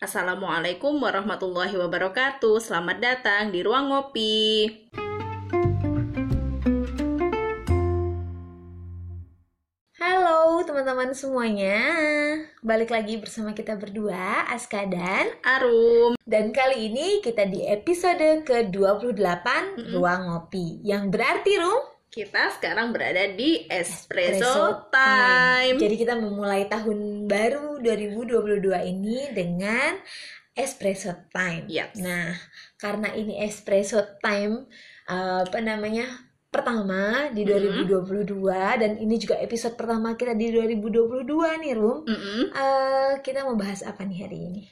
Assalamualaikum warahmatullahi wabarakatuh. Selamat datang di Ruang Ngopi. Halo teman-teman semuanya Balik lagi bersama kita berdua Aska dan Arum. Dan kali ini kita di episode ke-28 Mm-mm. Ruang Ngopi Yang berarti Rum Kita sekarang berada di Espresso, Espresso Time. Jadi kita memulai tahun baru 2022 ini dengan Espresso Time Yaps. Nah karena ini Espresso Time eh, Apa namanya Pertama di Mm-mm. 2022 Dan ini juga episode pertama kita di 2022 nih Rum Mm-mm. Eh, kita mau bahas apa nih hari ini?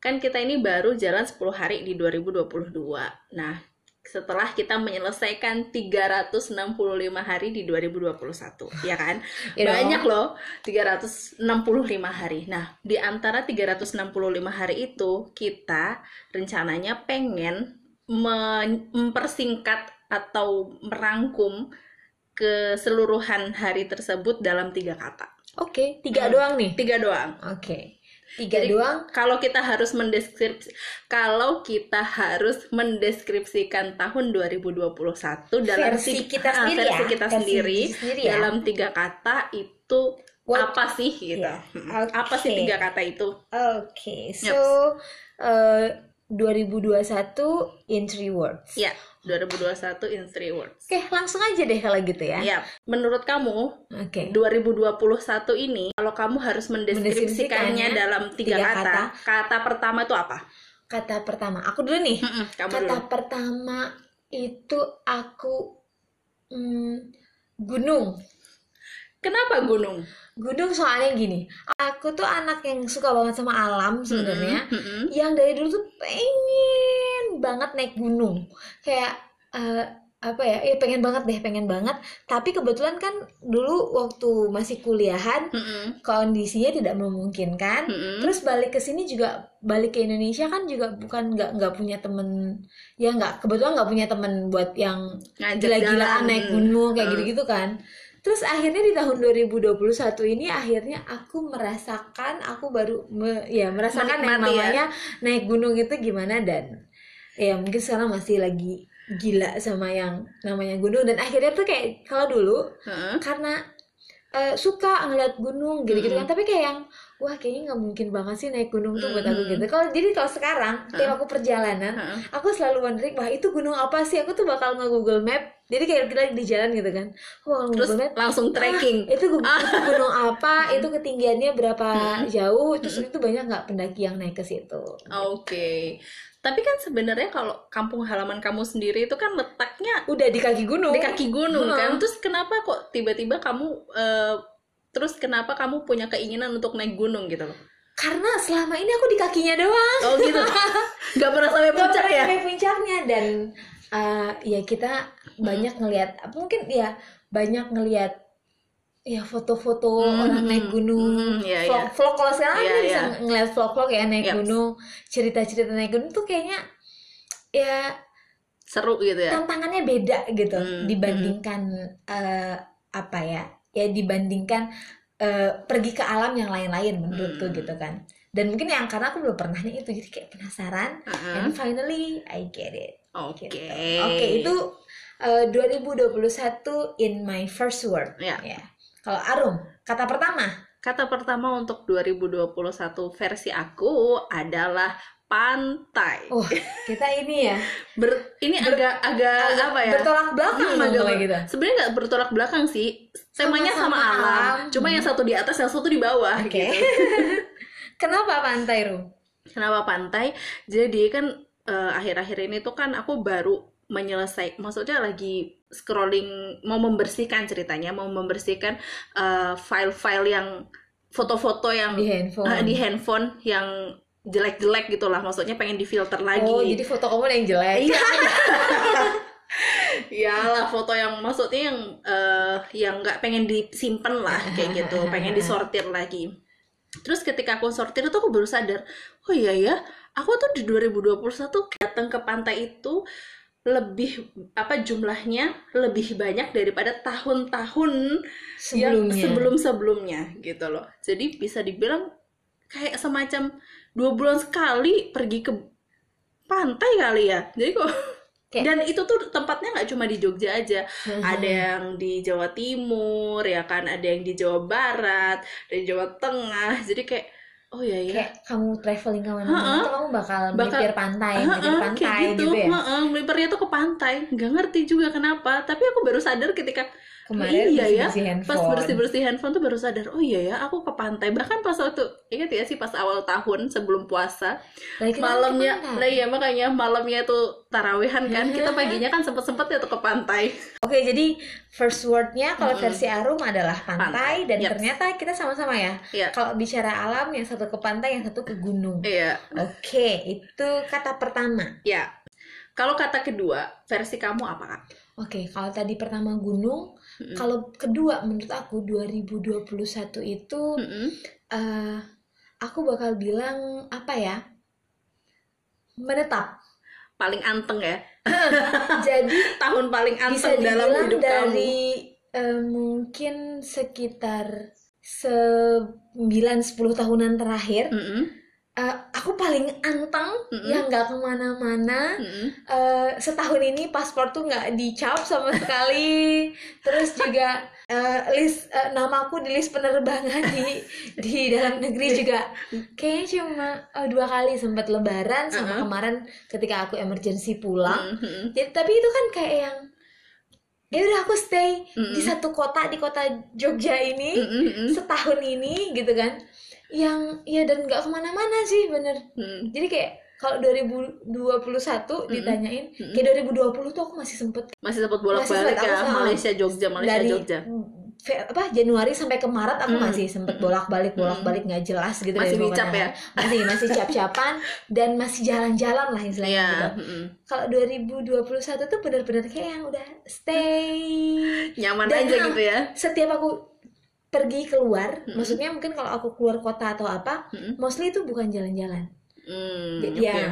Kan kita ini baru jalan 10 hari di 2022. Nah, setelah kita menyelesaikan 365 hari di 2021, ya kan? Ya dong. Banyak loh, 365 hari. Nah, di antara 365 hari itu, kita rencananya pengen mempersingkat atau merangkum keseluruhan hari tersebut dalam tiga kata. Oke, tiga Hmm. doang nih. Tiga doang. Oke, tiga Jadi, doang. Kalau kita harus mendeskripsi, kalau kita harus mendeskripsikan tahun 2021 dalam Versi kita ah, sendiri versi ya, kita versi sendiri, sendiri ya. dalam tiga kata itu What- apa sih gitu? Iya, Hmm. Apa sih tiga kata itu? Oke, so eh, 2021 in three words. Ya, 2021 in three words. Oke, langsung aja deh kalau gitu ya. Ya, menurut kamu Oke. 2021 ini kalau kamu harus mendeskripsikannya dalam tiga, tiga kata, kata pertama itu apa? Kata pertama, aku dulu nih. Mm-mm, Kamu Kata dulu. pertama itu aku hmm, gunung. Kenapa gunung? Gunung soalnya gini, aku tuh anak yang suka banget sama alam sebenarnya. Mm-mm, mm-mm. yang dari dulu tuh pengen banget naik gunung. Kayak eh, apa ya ya pengen banget deh pengen banget. Tapi kebetulan kan dulu waktu masih kuliahan Mm-mm, kondisinya tidak memungkinkan. Mm-mm. terus balik ke sini juga balik ke Indonesia kan juga bukan nggak nggak punya temen. Ya nggak kebetulan nggak punya temen buat yang gila-gilaan naik gunung kayak Hmm. gitu-gitu kan. Terus akhirnya di tahun 2021 ini akhirnya aku merasakan aku baru me- ya merasakan yang Menikmati ya. namanya naik gunung itu gimana dan ya mungkin sekarang masih lagi gila sama yang namanya gunung dan akhirnya tuh kayak kalau dulu Heeh. karena eh, suka ngeliat gunung gitu-gitu Mm-mm. kan tapi kayak yang wah kayaknya nggak mungkin banget sih naik gunung tuh buat aku gitu. Kalau jadi kalau sekarang tiap aku perjalanan aku selalu wondering wah itu gunung apa sih? Aku tuh bakal nge Google Map jadi kayak kita di jalan gitu kan. Bakal Terus Google Map langsung tracking. "Ah, itu, gu- itu gunung apa? Itu ketinggiannya berapa jauh? Terus itu banyak nggak pendaki yang naik ke situ? Oke. Tapi kan sebenarnya kalau kampung halaman kamu sendiri itu kan letaknya udah di kaki gunung. Di kaki gunung Heeh. kan. Terus kenapa kok tiba-tiba kamu eh, terus kenapa kamu punya keinginan untuk naik gunung gitu loh? karena selama ini aku di kakinya doang Oh gitu. Gak pernah sampai puncak ya? sampai puncaknya dan uh, ya kita banyak ngelihat mungkin ya banyak ngelihat ya foto-foto Hmm, orang naik gunung hmm, iya, vlog iya. vlog kalau sekarang Iya, kan bisa iya. ngeliat vlog-vlog ya naik Yaps. gunung cerita-cerita naik gunung tuh kayaknya ya Seru gitu ya. tantangannya beda gitu Hmm, dibandingkan eh, apa ya ya dibandingkan eh, pergi ke alam yang lain-lain menurutku Hmm. gitu kan dan mungkin yang karena aku belum pernah nih itu jadi kayak penasaran Heeh. and finally I get it Oke. gitu. oke itu eh, 2021 in my first word Ya. kalau Arum kata pertama Kata pertama untuk 2021 versi aku adalah pantai. wah kita ini ya Ber- ini agak agak apa ya? bertolak belakang Hmm, agak- gitu Sebenarnya nggak bertolak belakang sih. Temanya sama, Sama-sama alam. alam. Cuma yang satu di atas, yang satu di bawah oke gitu. kenapa pantai Rum Kenapa pantai? Jadi kan eh, akhir-akhir ini tuh kan aku baru menyelesaikan, maksudnya lagi scrolling, mau membersihkan ceritanya, mau membersihkan eh, file-file yang foto-foto yang di handphone eh, di handphone yang jelek-jelek gitulah, maksudnya pengen difilter lagi. oh jadi foto kamu yang jelek Iya. Iyalah foto yang maksudnya yang eh, yang nggak pengen disimpan lah kayak gitu, pengen disortir lagi. Terus ketika aku sortir itu aku baru sadar, oh iya ya, aku tuh di 2021 datang ke pantai itu lebih apa jumlahnya lebih banyak daripada tahun-tahun yang sebelumnya sebelum-sebelumnya gitu loh. Jadi bisa dibilang kayak semacam dua bulan sekali pergi ke pantai kali ya. Jadi kok Kayak- dan itu tuh tempatnya nggak cuma di Jogja aja. Ada yang di Jawa Timur ya kan? Ada yang di Jawa Barat di Jawa Tengah. Jadi kayak oh ya ya kayak kamu traveling ke mana-mana tuh kamu bakal Bakal- melipir pantai melipir Heeh, pantai kayak gitu, ya? Heeh, melipirnya tuh ke pantai. Nggak ngerti juga kenapa. Tapi aku baru sadar ketika kemarin Iya ya, bersih handphone. Pas bersih bersih handphone tuh baru sadar oh iya ya aku ke pantai. Bahkan pas waktu ingat ya sih pas awal tahun sebelum puasa kita malamnya lah ya makanya malamnya tuh tarawehan kan kita paginya kan sempet sempet ya tuh ke pantai Oke, jadi first wordnya kalau Mm-mm. versi Arum adalah pantai, Pantai, dan yep. ternyata kita sama-sama ya. Iya. Kalau bicara alam, yang satu ke pantai, yang satu ke gunung. iya Oke, itu kata pertama. ya kalau kata kedua versi kamu apa kak Oke, kalau tadi pertama gunung, Mm-mm. kalau kedua menurut aku 2021 itu Mm-mm. eh aku bakal bilang apa ya? Menetap. Paling anteng ya Jadi tahun paling anteng dalam hidup kamu dari eh, mungkin sekitar 9-10 tahunan terakhir Mm-mm. eh, aku paling anteng Mm-mm. yang nggak ke mana-mana Mm-mm. Eh, setahun ini paspor tuh nggak dicap sama sekali terus juga eh, list eh, namaku di list penerbangan di di dalam negeri juga kayaknya cuma eh, dua kali sempat lebaran sama Uh-uh. kemarin ketika aku emergency pulang Mm-mm. jadi tapi itu kan kayak yang ya udah aku stay Mm-mm. di satu kota di kota Jogja ini Mm-mm. setahun ini gitu kan yang ya dan nggak ke mana-mana sih bener Mm. jadi kayak kalau 2021 ditanyain Mm-mm. kayak 2020 tuh aku masih sempet masih sempet, ya aku sama. Malaysia Jogja Malaysia dari Jogja Fe- apa Januari sampai ke Maret aku Mm. masih sempet bolak-balik bolak-balik nggak jelas gitu Masih dicap ya? masih masih cap-capan dan masih jalan-jalan lah istilahnya Iya. gitu mm-mm. kalau 2021 tuh benar-benar kayak yang udah stay nyaman Dan, aja gitu ya setiap aku pergi keluar Mm-mm. maksudnya mungkin kalau aku keluar kota atau apa Mm-mm. mostly itu bukan jalan-jalan Hmm, Jadi oke. ya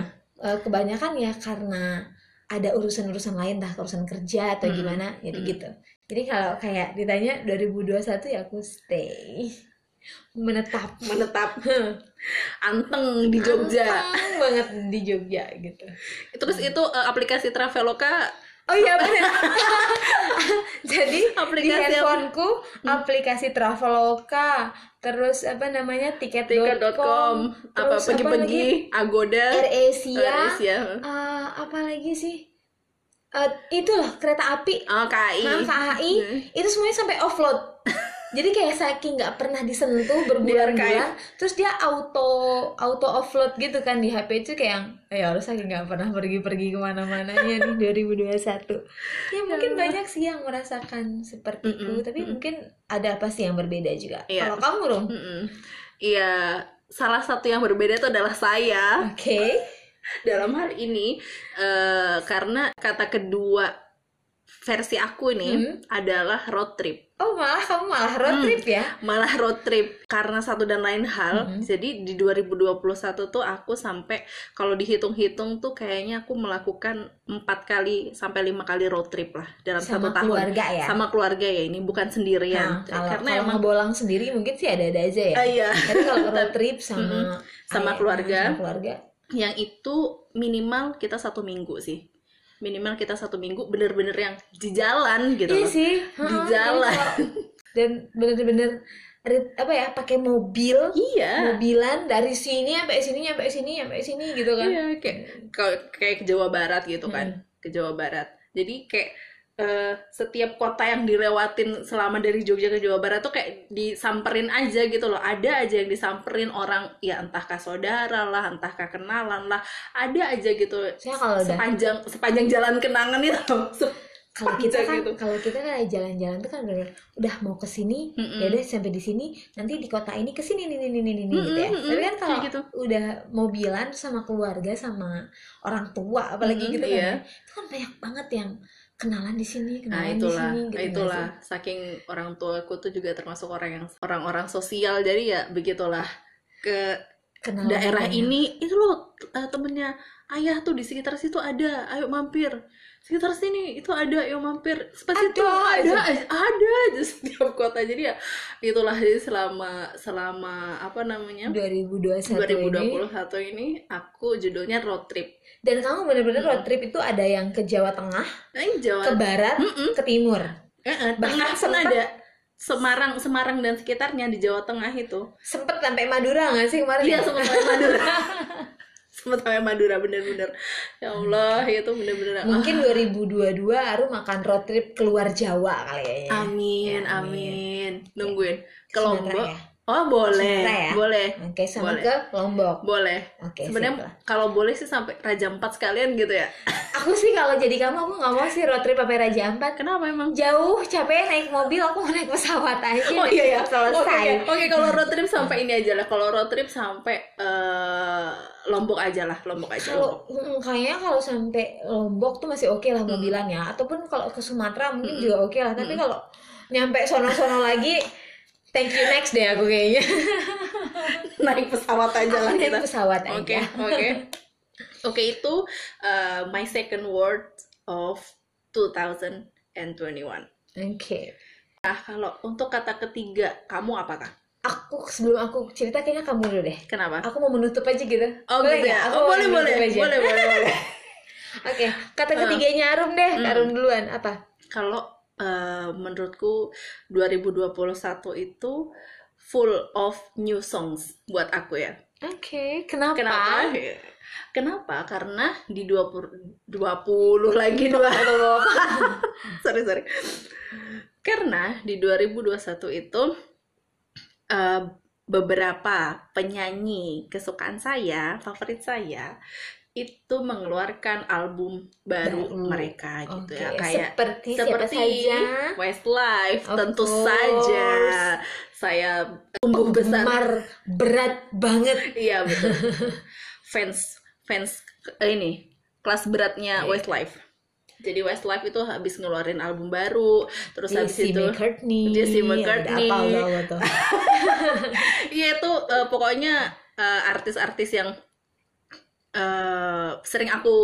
eh, kebanyakan ya karena ada urusan-urusan lain dah urusan kerja atau Mm-mm. gimana jadi Mm-mm. gitu. Jadi kalau kayak ditanya 2021 ya aku stay. Menetap. Menetap. Anteng di Jogja. Anteng banget di Jogja gitu. Terus itu eh, aplikasi Traveloka oh iya benar jadi di aplikasi apa? handphoneku aplikasi Traveloka terus apa namanya tiket.com tiket.com apa pergi-pergi Agoda? AirAsia AirAsia Eh, apa lagi sih Eh, itu loh kereta api oh, KAI Nah, KAI Hmm. itu semuanya sampai offload. Jadi kayak saking nggak pernah disentuh berbulan-bulan, terus dia auto auto offload gitu kan di HP itu kayak yang ya harus saking nggak pernah pergi-pergi ke mana-mana ya nih 2021. Ya mungkin Ya. banyak sih yang merasakan seperti itu, Mm-mm, tapi mm-mm. mungkin ada pasti yang berbeda juga. Iya. Kalau kamu Rum, Mm-mm. Iya, salah satu yang berbeda itu adalah saya oke, dalam hal ini eh, karena kata kedua versi aku ini Hmm. adalah road trip. oh malah kamu malah road Hmm. trip ya? Malah road trip karena satu dan lain hal. Mhm. Jadi di 2021 tuh aku sampai kalau dihitung-hitung tuh kayaknya aku melakukan empat kali sampai lima kali road trip lah dalam Sama satu tahun. keluarga ya? Sama keluarga ya ini bukan sendirian. Nah, kalau karena kalau emang ngebolang sendiri mungkin sih ada-ada aja ya. Ah, iya. Tapi kalau road trip sama Sama ayah, keluarga. sama keluarga. yang itu minimal kita satu minggu sih minimal kita satu minggu bener-bener yang di jalan gitu Iya loh. sih, Di jalan. kalau- Dan bener-bener apa ya pakai mobil, iya mobilan dari sini sampai sini sampai sini sampai sini gitu kan. iya kayak kayak ke Jawa Barat gitu kan Hmm. ke Jawa Barat jadi kayak eh, setiap kota yang dilewatin selama dari Jogja ke Jawa Barat tuh kayak disamperin aja gitu loh ada aja yang disamperin orang ya entahkah saudara lah entahkah kenalan lah ada aja gitu Saya kalau udah sepanjang sepanjang jalan kenangan itu kalau kita sepanjang kan gitu. kalau kita kan jalan-jalan tuh kan udah udah mau ke sini, ya udah sampai di sini, nanti di kota ini ke sini nih nih nih nih gitu ya. Tapi kan kalau gitu. udah mobilan sama keluarga sama orang tua apalagi Mm-mm, gitu kan. iya. ya, Itu kan banyak banget yang kenalan di sini, Nah kenalan di itulah, sini gitu nah, itulah. sih? saking orang tuaku tuh juga termasuk orang yang orang-orang sosial. Jadi ya begitulah. Ke Kenal daerah ini itu loh eh, temennya. Ayah tuh di sekitar situ ada. Ayo mampir sekitar sini itu ada ayo mampir. Seperti itu Ada. ada aja. ada aja setiap kota. Jadi ya itulah. Jadi selama selama apa namanya? 2021 ini 2021 ini aku judulnya road trip. Dan kamu bener-bener road trip itu ada yang ke Jawa Tengah, ini Jawa ke Barat, Mm-mm. ke Timur. Eh, eh, Bahkan sempet- ada. Semarang Semarang dan sekitarnya di Jawa Tengah itu. Sempet sampai Madura nggak sih kemarin? iya sempat sampai Madura sempat sampai Madura bener-bener ya Allah itu bener-bener ah, Mungkin 2022 Aru makan road trip keluar Jawa kali ya. Amin, Ya, amin. Nungguin ke Lombok. ya? Oh, boleh. Sumatera ya? Boleh. Oke, sama Boleh. ke Lombok. Boleh. Oke, Sebenarnya sip lah. kalau boleh sih sampai Raja Empat sekalian gitu ya. Aku sih kalau jadi kamu aku nggak mau sih road trip sampai Raja Ampat. Kenapa emang? Jauh, capek naik mobil, aku mau naik pesawat aja. Oh iya ya. Selesai. Oke, Oke, kalau road trip sampai ini aja lah. Kalau road trip sampai eh, Lombok aja lah, Lombok aja. Kalau Lombok. mm, kayaknya kalau sampai Lombok tuh masih oke lah mobilan ya. Ataupun kalau ke Sumatera mungkin juga oke lah. Tapi kalau nyampe sono-sono lagi, thank you next deh aku kayaknya. Naik pesawat aja lah naik kita. pesawat aja. Oke, oke. Oke, itu eh, my second word of 2021. Oke. Nah, kalau untuk kata ketiga, kamu apakah? Aku sebelum aku cerita kayaknya kamu dulu deh. Kenapa? Aku mau menutup aja gitu. Oh Boleh gitu ya? Aku Oh boleh boleh aja. boleh boleh boleh. Oke, kata Ah. ketiganya Arum deh. Hmm. Arum duluan apa? Kalau eh, menurutku 2021 itu full of new songs buat aku ya. Oke, kenapa? Kenapa? Kenapa? Karena di 20 20 lagi dua sorry sorry. Karena di 2021 itu eh, beberapa penyanyi kesukaan saya, favorit saya itu mengeluarkan album baru Baru. mereka gitu ya kayak seperti, seperti saja Westlife Of tentu course. saja saya tumbuh besar penggemar berat banget. iya betul fans fans eh, ini kelas beratnya Iya. Westlife jadi Westlife itu habis ngeluarin album baru terus habis Jesse itu McCartney. Jesse McCartney. iya itu eh, pokoknya eh, artis-artis yang eh, sering aku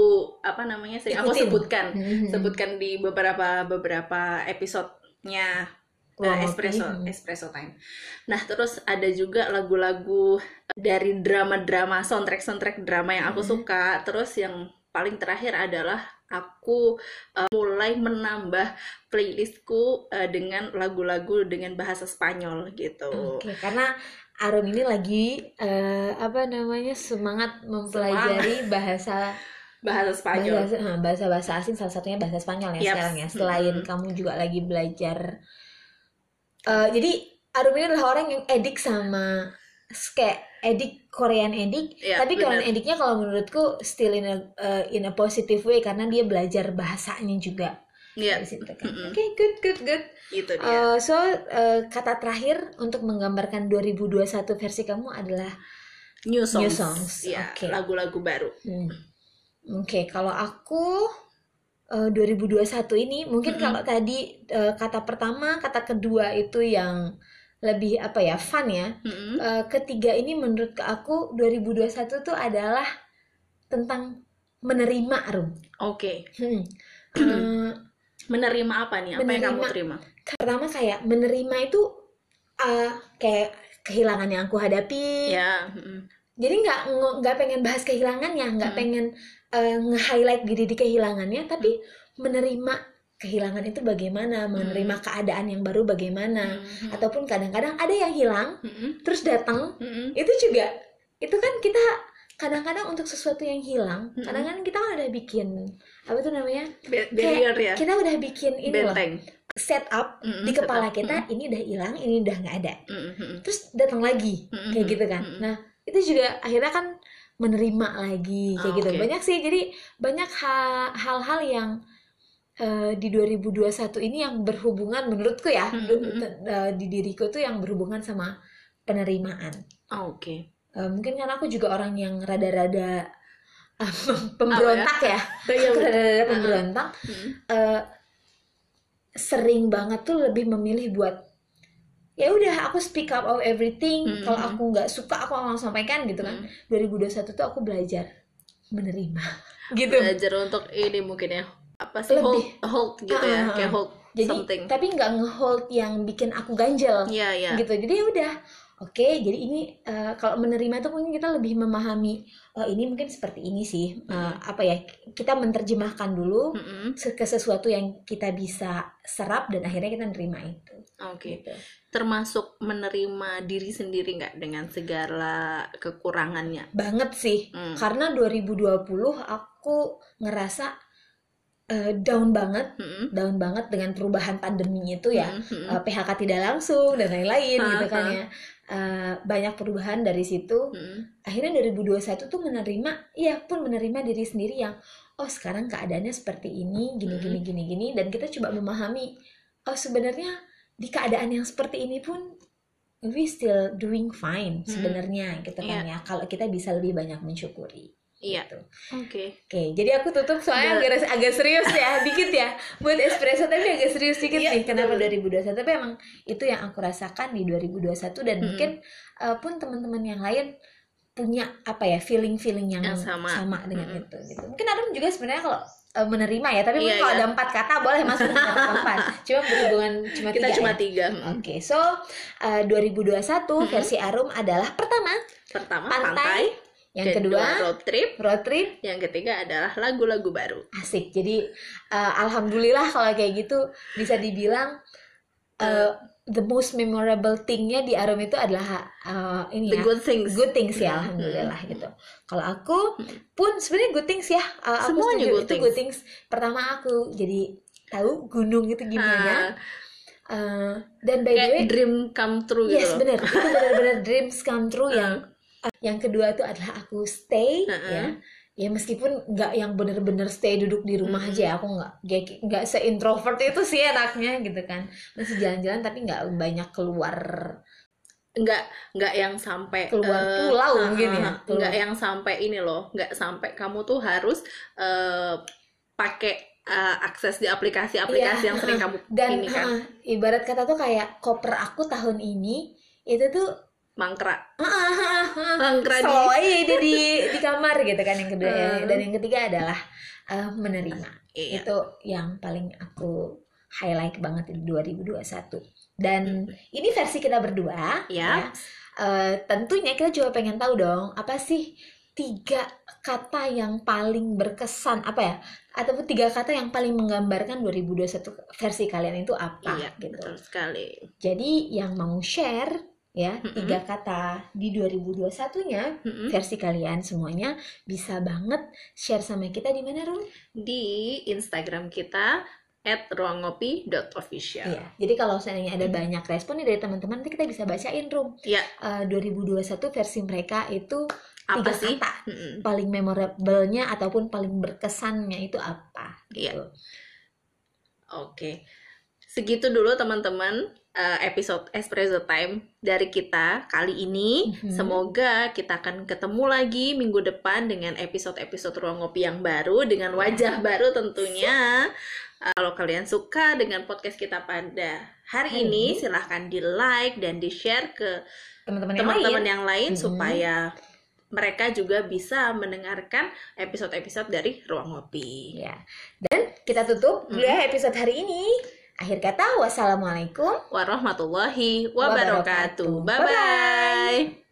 apa namanya sering aku Ikutin. sebutkan Mhm. sebutkan di beberapa beberapa episode-nya Wow, eh, espresso oke. espresso time. Nah terus ada juga lagu-lagu dari drama-drama soundtrack soundtrack drama yang aku Mhm. suka. Terus yang paling terakhir adalah aku eh, mulai menambah playlistku eh, dengan lagu-lagu dengan bahasa Spanyol gitu. Oke, karena Arum ini lagi eh, apa namanya semangat mempelajari bahasa Bahasa Spanyol. bahasa bahasa bahasa asing salah satunya bahasa Spanyol ya Yaps. sekarang ya. Selain Mm-mm. kamu juga lagi belajar. eh, jadi Arum ini adalah orang yang edik sama kayak edik Korean edik, Iya, tapi benar. Korean ediknya kalau menurutku still in a eh, in a positive way karena dia belajar bahasanya juga Iya, di situ kan. Mm-mm. Oke, good good good. itu dia. Uh, so uh, kata terakhir untuk menggambarkan 2021 versi kamu adalah new songs. new songs, Iya, oke. lagu-lagu baru. hmm, oke kalau aku uh, 2021 ini mungkin Mm-mm. kalau tadi uh, kata pertama kata kedua itu yang lebih apa ya fun ya Mm-mm. Uh, ketiga ini menurut ke aku 2021 tuh adalah tentang menerima Rum Oke, hmm. Uh, menerima apa nih? Apa yang kamu Menerima. terima? pertama kayak menerima itu uh, kayak kehilangan yang aku hadapi Ya, jadi nggak nggak pengen bahas kehilangannya nggak Hmm. pengen uh, nge-highlight diri di kehilangannya tapi menerima kehilangan itu bagaimana menerima keadaan yang baru bagaimana Mm-mm. ataupun kadang-kadang ada yang hilang Mm-mm. terus datang Mm-mm. itu juga itu kan kita kadang-kadang untuk sesuatu yang hilang Mm-mm. kadang-kadang kita kan udah bikin apa tuh namanya barrier ya, kita udah bikin ini loh benteng. set up Mm-mm, di kepala tetap. kita ini udah hilang ini udah nggak ada mm-mm. terus datang lagi Mm-mm, kayak gitu kan mm-mm. nah itu juga akhirnya kan menerima lagi kayak Ah, gitu oke. banyak sih jadi banyak ha- hal-hal yang eh, di 2021 ini yang berhubungan menurutku ya mm-mm. te- eh, di diriku tuh yang berhubungan sama penerimaan Oh, Oke. Eh, mungkin karena aku juga orang yang rada-rada pemberontak ya, Iya, aku bener. rada-rada pemberontak. Mm. eh, sering banget tuh lebih memilih buat ya udah aku speak up of everything. Hmm. kalau aku nggak suka aku langsung sampaikan gitu kan. Hmm. 2021 tuh aku belajar menerima. Gitu. Belajar untuk ini mungkin ya. Apa sih? Hold Lebih. hold gitu ya. Ah, ah, kayak ah. hold jadi something. tapi nggak ngehold yang bikin aku ganjel. Iya iya. Gitu. Jadi ya udah oke jadi ini eh, kalau menerima itu mungkin kita lebih memahami oh ini mungkin seperti ini sih Eh, Hmm. apa ya kita menerjemahkan dulu Mm-mm. se- ke sesuatu yang kita bisa serap dan akhirnya kita nerima itu oke gitu. termasuk menerima diri sendiri nggak dengan segala kekurangannya banget sih Hmm. karena 2020 aku ngerasa down banget Mm-mm. down banget dengan perubahan pandemi itu ya Mm-mm. Eh, PHK tidak langsung dan lain-lain gitu kan ya Eh, banyak perubahan dari situ Mm-mm. akhirnya 2021 tuh menerima iya pun menerima diri sendiri yang oh sekarang keadaannya seperti ini gini Hmm. gini gini gini dan kita coba memahami oh sebenarnya di keadaan yang seperti ini pun we still doing fine Hmm. sebenarnya gitu kan ya kalau kita bisa lebih banyak mensyukuri Iya. gitu. oke Oke, jadi aku tutup soalnya agak, agak serius ya, dikit ya. Buat espresso tapi agak serius dikit Iya, nih. Kenapa betul. 2021? Tapi emang itu yang aku rasakan di 2021 dan Mm-mm. mungkin uh, pun teman-teman yang lain punya apa ya feeling-feeling yang, Yang sama. dengan Mm-mm. itu gitu. Mungkin Arum juga sebenarnya kalau uh, menerima ya, tapi Iya, kalau iya. ada empat kata boleh masuk ke kata keempat. Cuma berhubungan cuma kita tiga cuma ya. tiga Oke, so uh, 2021 Mm-mm. versi Arum adalah pertama pertama Pantai. pantai, yang kedua kedua road trip. road trip, yang ketiga adalah lagu-lagu baru. Asik. Jadi uh, alhamdulillah kalau kayak gitu bisa dibilang uh, the most memorable thingnya di Arum itu adalah uh, ini the ya good things. good things ya Hmm. alhamdulillah gitu. Kalau aku pun sebenarnya good things ya. Uh, aku Semuanya good itu good things. pertama aku jadi tahu gunung itu gimana. Ah, Uh, dan by the way dream come true yes gitu benar itu benar-benar dreams come true yang uh, yang kedua tuh adalah aku stay Heeh. ya ya meskipun nggak yang bener-bener stay duduk di rumah Mm-mm. aja ya, aku nggak nggak seintrovert itu sih enaknya gitu kan. Masih jalan-jalan tapi nggak banyak keluar. Nggak nggak yang sampai Keluar eh, pulau ah, mungkin ya, nggak yang sampai ini loh nggak sampai kamu tuh harus eh, pakai eh, akses di aplikasi-aplikasi Iya, yang sering kamu dan ini kan. uh, ibarat kata tuh kayak koper aku tahun ini itu tuh mangkrak mangkrak di aja itu di di kamar gitu kan yang kedua. Hmm. dan yang ketiga adalah uh, menerima iya. itu yang paling aku highlight banget di 2021 dan ini versi kita berdua Ya. Eh, tentunya kita juga pengen tahu dong apa sih tiga kata yang paling berkesan apa ya ataupun tiga kata yang paling menggambarkan 2021 versi kalian itu apa iya gitu betul sekali jadi yang mau share ya Mm-mm. tiga kata di 2021-nya Mm-mm. versi kalian semuanya bisa banget share sama kita di mana Rum? di Instagram kita at ruangopi.official Iya. Jadi kalau seandainya ada banyak respon nih dari teman-teman nanti kita bisa bacain Rum. Iya. Eh, 2021 versi mereka itu apa tiga sih kata Mm-mm. paling memorable-nya ataupun paling berkesannya itu apa? Iya. Gitu. Oke, segitu dulu teman-teman eh, episode Espresso Time dari kita kali ini. Mhm. Semoga kita akan ketemu lagi minggu depan dengan episode-episode Ruang Ngopi yang baru dengan wajah baru tentunya. Eh, kalau kalian suka dengan podcast kita pada hari Hari ini, silahkan di like dan di share ke Teman-teman yang lain. yang lain Mhm. supaya mereka juga bisa mendengarkan episode-episode dari Ruang Ngopi. Ya. Dan kita tutup dulu ya episode hari ini. Akhir kata, wassalamualaikum. warahmatullahi Wabarakatuh. wabarakatuh. Bye bye.